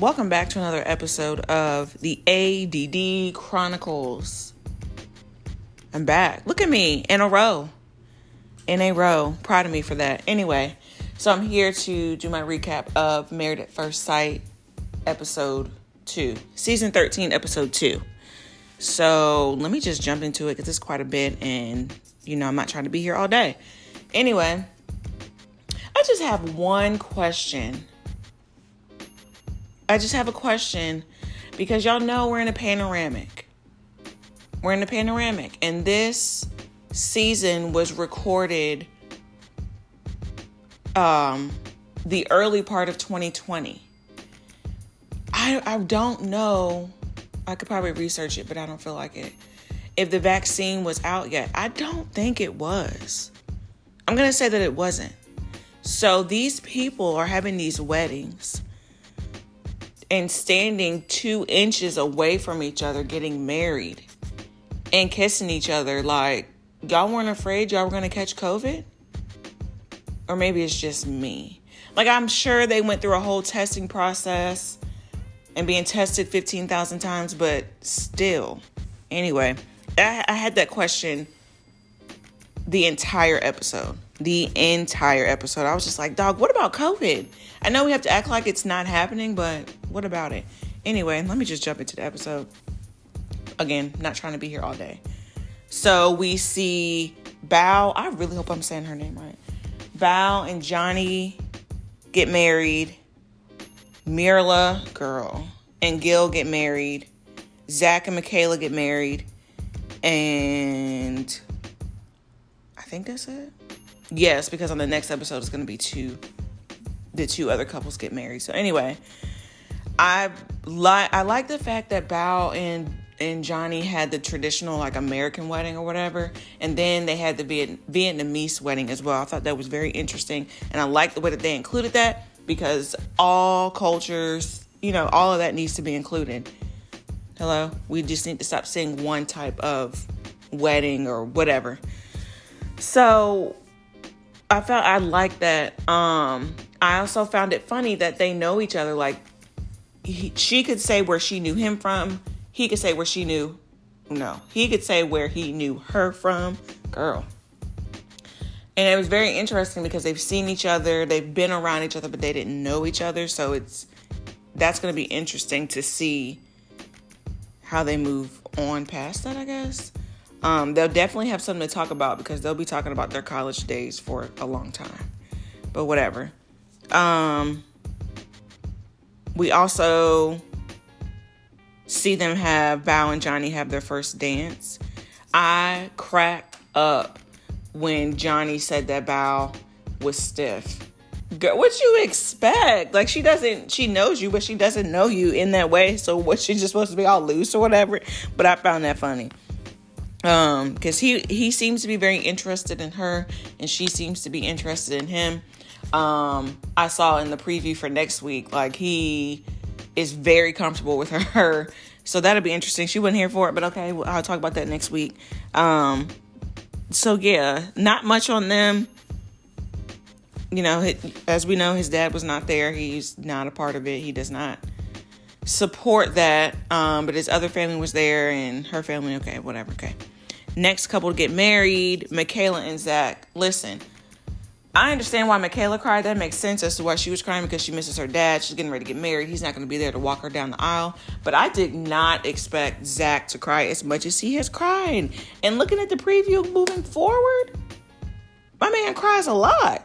welcome back to another episode of the ADD Chronicles. I'm back. Look at me in a row. In a row. Proud of me for that. Anyway, so I'm here to do my recap of Married at First Sight episode 2, season 13, episode 2. So let me just jump into it because it's quite a bit, and you know, I'm not trying to be here all day. Anyway, I just have one question I just have a question because y'all know we're in a panoramic. We're in a panoramic, and this season was recorded um the early part of 2020. I I don't know. I could probably research it, but I don't feel like it. If the vaccine was out yet, I don't think it was. I'm going to say that it wasn't. So these people are having these weddings and standing two inches away from each other getting married and kissing each other. Like y'all weren't afraid y'all were to catch covid? Or maybe it's just me. Like i'm sure they went through a whole testing process and being tested 15,000 times but still. Anyway I, I had that question the entire episode the entire episode. I was just like, dog, what about COVID? I know we have to act like it's not happening, but what about it? Anyway, let me just jump into the episode. Again, not trying to be here all day. So we see Bao. I really hope I'm saying her name right. Bao and Johnny get married. Myrla, girl, and Gil get married. Zach and Michaela get married. And I think that's it. Yes, because on the next episode it's going to be two the two other couples get married. So anyway, I like I like the fact that Bao and and Johnny had the traditional like American wedding or whatever, and then they had the Viet- Vietnamese wedding as well. I thought that was very interesting, and I like the way that they included that because all cultures, you know, all of that needs to be included. Hello, we just need to stop seeing one type of wedding or whatever. So I felt I liked that. Um, I also found it funny that they know each other. Like he, she could say where she knew him from. He could say where she knew. No, he could say where he knew her from. Girl. And it was very interesting because they've seen each other, they've been around each other, but they didn't know each other. So it's that's going to be interesting to see how they move on past that, I guess. Um, they'll definitely have something to talk about because they'll be talking about their college days for a long time. But whatever. Um, we also see them have Bao and Johnny have their first dance. I cracked up when Johnny said that Bao was stiff. Girl, what you expect? Like she doesn't, she knows you, but she doesn't know you in that way. So what? She's just supposed to be all loose or whatever. But I found that funny um because he he seems to be very interested in her and she seems to be interested in him. Um i saw in the preview for next week like he is very comfortable with her. So that'll be interesting. She wasn't here for it but okay i'll talk about that next week. Um so yeah not much on them. You know as we know his dad was not there. He's not a part of it. He does not support that um but his other family was there and her family okay whatever okay next couple to get married, Michaela and Zach. Listen, I understand why Michaela cried. That makes sense as to why she was crying because she misses her dad. She's getting ready to get married. He's not going to be there to walk her down the aisle. But I did not expect Zach to cry as much as he has cried. And looking at the preview moving forward, my man cries a lot.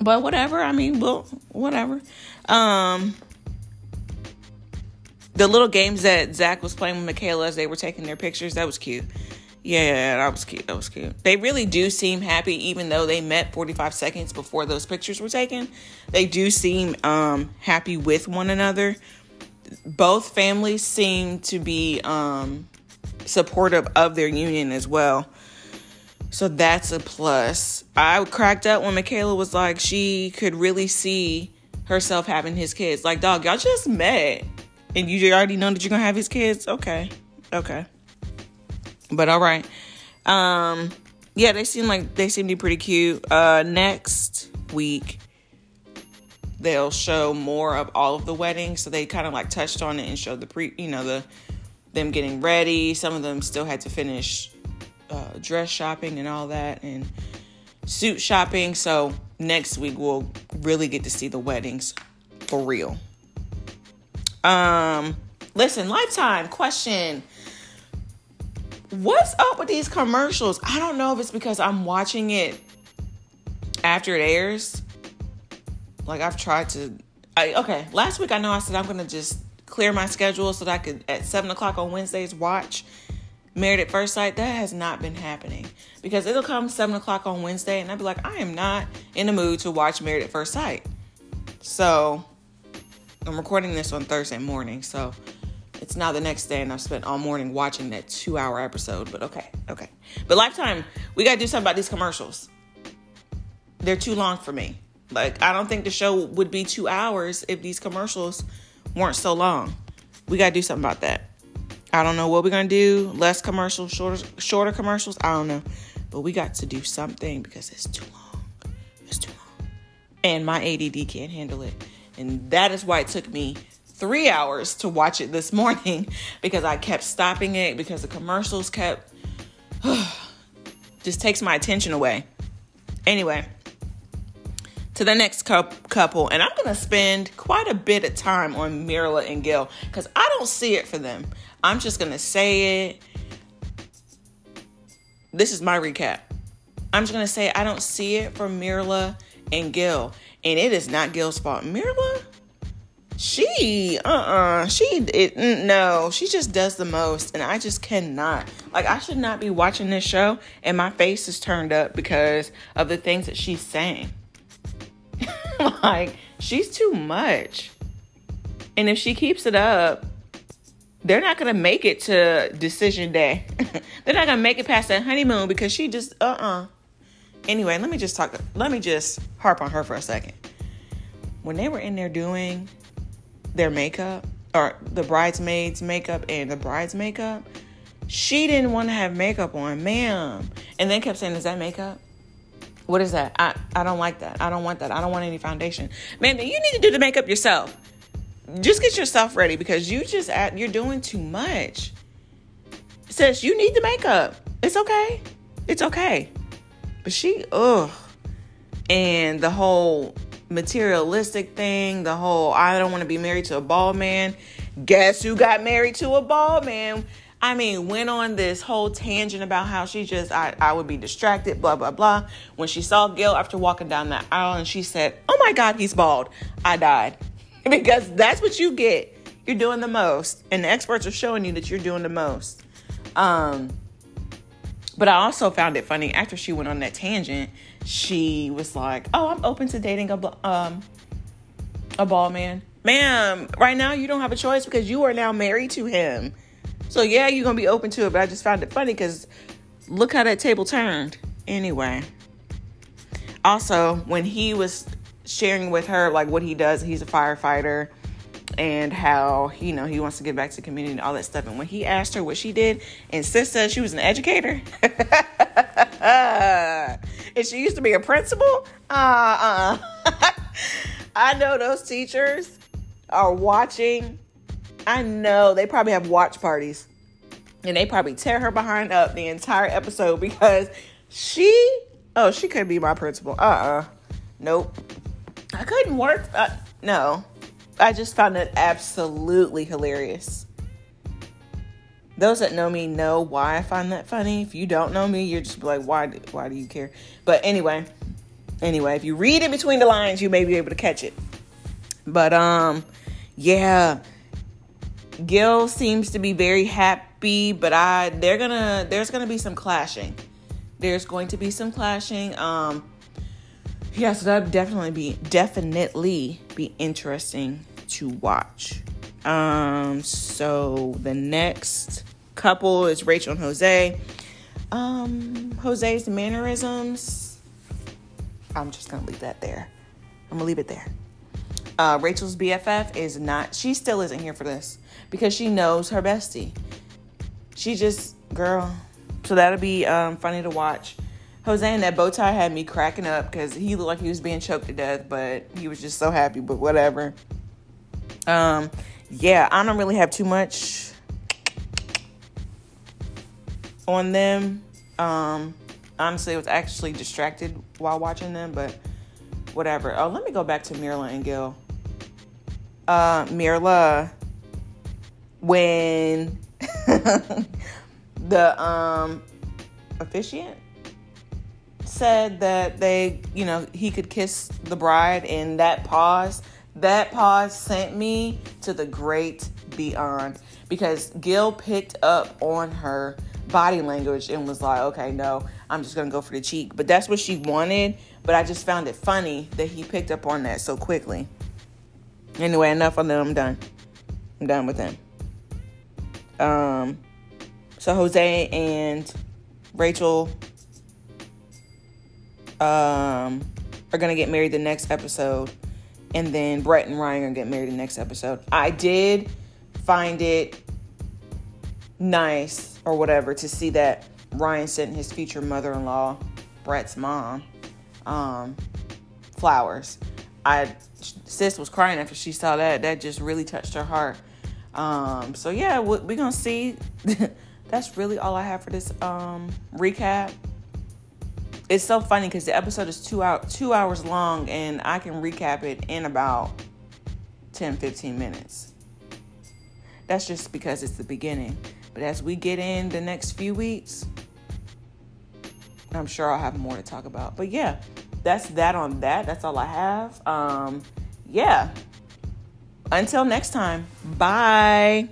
But whatever. I mean, well, whatever. Um, the little games that Zach was playing with Michaela as they were taking their pictures, that was cute. Yeah, that was cute. That was cute. They really do seem happy, even though they met 45 seconds before those pictures were taken. They do seem um, happy with one another. Both families seem to be um, supportive of their union as well. So that's a plus. I cracked up when Michaela was like, she could really see herself having his kids. Like, dog, y'all just met and you already know that you're gonna have his kids. Okay, okay. But all right. Um, yeah, they seem like they seem to be pretty cute. Uh, next week, they'll show more of all of the weddings. So they kind of like touched on it and showed the pre, you know, the them getting ready. Some of them still had to finish uh, dress shopping and all that and suit shopping. So next week we'll really get to see the weddings for real. Um, listen, Lifetime question. What's up with these commercials? I don't know if it's because I'm watching it after it airs. Like I've tried to. I, okay, last week I know I said I'm gonna just clear my schedule so that I could at seven o'clock on Wednesdays watch Married at First Sight. That has not been happening because it'll come seven o'clock on Wednesday and I'll be like, I am not in the mood to watch Married at First Sight. So I'm recording this on Thursday morning, so it's now the next day, and I've spent all morning watching that two hour episode. But okay, okay. But Lifetime, we got to do something about these commercials. They're too long for me. Like, I don't think the show would be two hours if these commercials weren't so long. We got to do something about that. I don't know what we're going to do. Less commercials, shorter, shorter commercials. I don't know. But we got to do something because it's too long. It's too long. And my ADD can't handle it. And that is why it took me three hours to watch it this morning because I kept stopping it because the commercials kept just takes my attention away. Anyway, to the next couple, and I'm gonna spend quite a bit of time on Myrla and Gil because I don't see it for them. I'm just gonna say it. This is my recap. I'm just gonna say I don't see it for Myrla and Gil, and it is not Gil's fault. Myrla she uh-uh. She it, no. She just does the most. And i just cannot. Like i should not be watching this show and my face is turned up because of the things that she's saying. Like she's too much. And if she keeps it up they're not gonna make it to decision day. They're not gonna make it past that honeymoon because she just uh-uh anyway let me just talk let me just harp on her for a second when they were in there doing their makeup or the bridesmaids makeup and the bride's makeup, she didn't want to have makeup on, ma'am. And then kept saying, Is that makeup? What is that? I, I don't like that. I don't want that. I don't want any foundation. Man, you need to do the makeup yourself. Just get yourself ready because you just you're doing too much. Says you need the makeup. It's okay. It's okay. But she, ugh. And the whole materialistic thing, the whole I don't want to be married to a bald man. Guess who got married to a bald man? I mean, went on this whole tangent about how she just, I, I would be distracted, blah, blah, blah. When she saw Gil after walking down the aisle and she said, Oh my God, he's bald. I died. because that's what you get. You're doing the most. And the experts are showing you that you're doing the most. Um, but I also found it funny after she went on that tangent she was like, "Oh, I'm open to dating a um a ball man." Ma'am, right now you don't have a choice because you are now married to him. So yeah, you're gonna be open to it, but I just found it funny because look how that table turned. Anyway. Also, when he was sharing with her like what he does, he's a firefighter and how you know he wants to get back to the community and all that stuff. And when he asked her what she did, and sis said she was an educator, and she used to be a principal. Uh uh. I know those teachers are watching. I know they probably have watch parties, and they probably tear her behind up the entire episode because she. Oh, she could be my principal. Uh uh Nope. I couldn't work. Uh, no. I just found it absolutely hilarious. Those that know me know why I find that funny. If you don't know me, you're just like, why? Why do you care? But anyway, anyway, if you read in between the lines, you may be able to catch it. But um, yeah, Gil seems to be very happy, but I they're gonna there's gonna be some clashing. There's going to be some clashing. Um, yeah, so that'd definitely be definitely be interesting to watch. Um, so the next couple is Rachel and Jose. Um, Jose's mannerisms. I'm just gonna leave that there. I'm gonna leave it there. Uh, Rachel's BFF is not. She still isn't here for this because she knows her bestie. She just girl. So that'll be um, funny to watch. Jose in that bow tie had me cracking up because he looked like he was being choked to death, but he was just so happy. But whatever. Um, yeah, I don't really have too much on them. Um, honestly, I was actually distracted while watching them, but whatever. Oh, let me go back to Myrla and Gil. Uh, Myrla, when the um officiant said that they, you know, he could kiss the bride, and that pause, that pause sent me to the great beyond because Gil picked up on her body language and was like, okay, no, I'm just gonna go for the cheek. But that's what she wanted. But I just found it funny that he picked up on that so quickly. Anyway, enough of them. I'm done. I'm done with them. Um, so Jose and Rachel um, are gonna get married the next episode, and then Brett and Ryan are gonna get married the next episode. I did find it nice or whatever to see that Ryan sent his future mother-in-law, Brett's mom, um, flowers. I sis was crying after she saw that. That just really touched her heart. Um, so yeah, we're gonna see. That's really all I have for this um, recap. It's so funny because the episode is two out two hours long, and I can recap it in about 10, 15 minutes. That's just because it's the beginning. But as we get in the next few weeks, I'm sure I'll have more to talk about. But yeah, that's that on that. That's all I have. Um, yeah. Until next time, bye.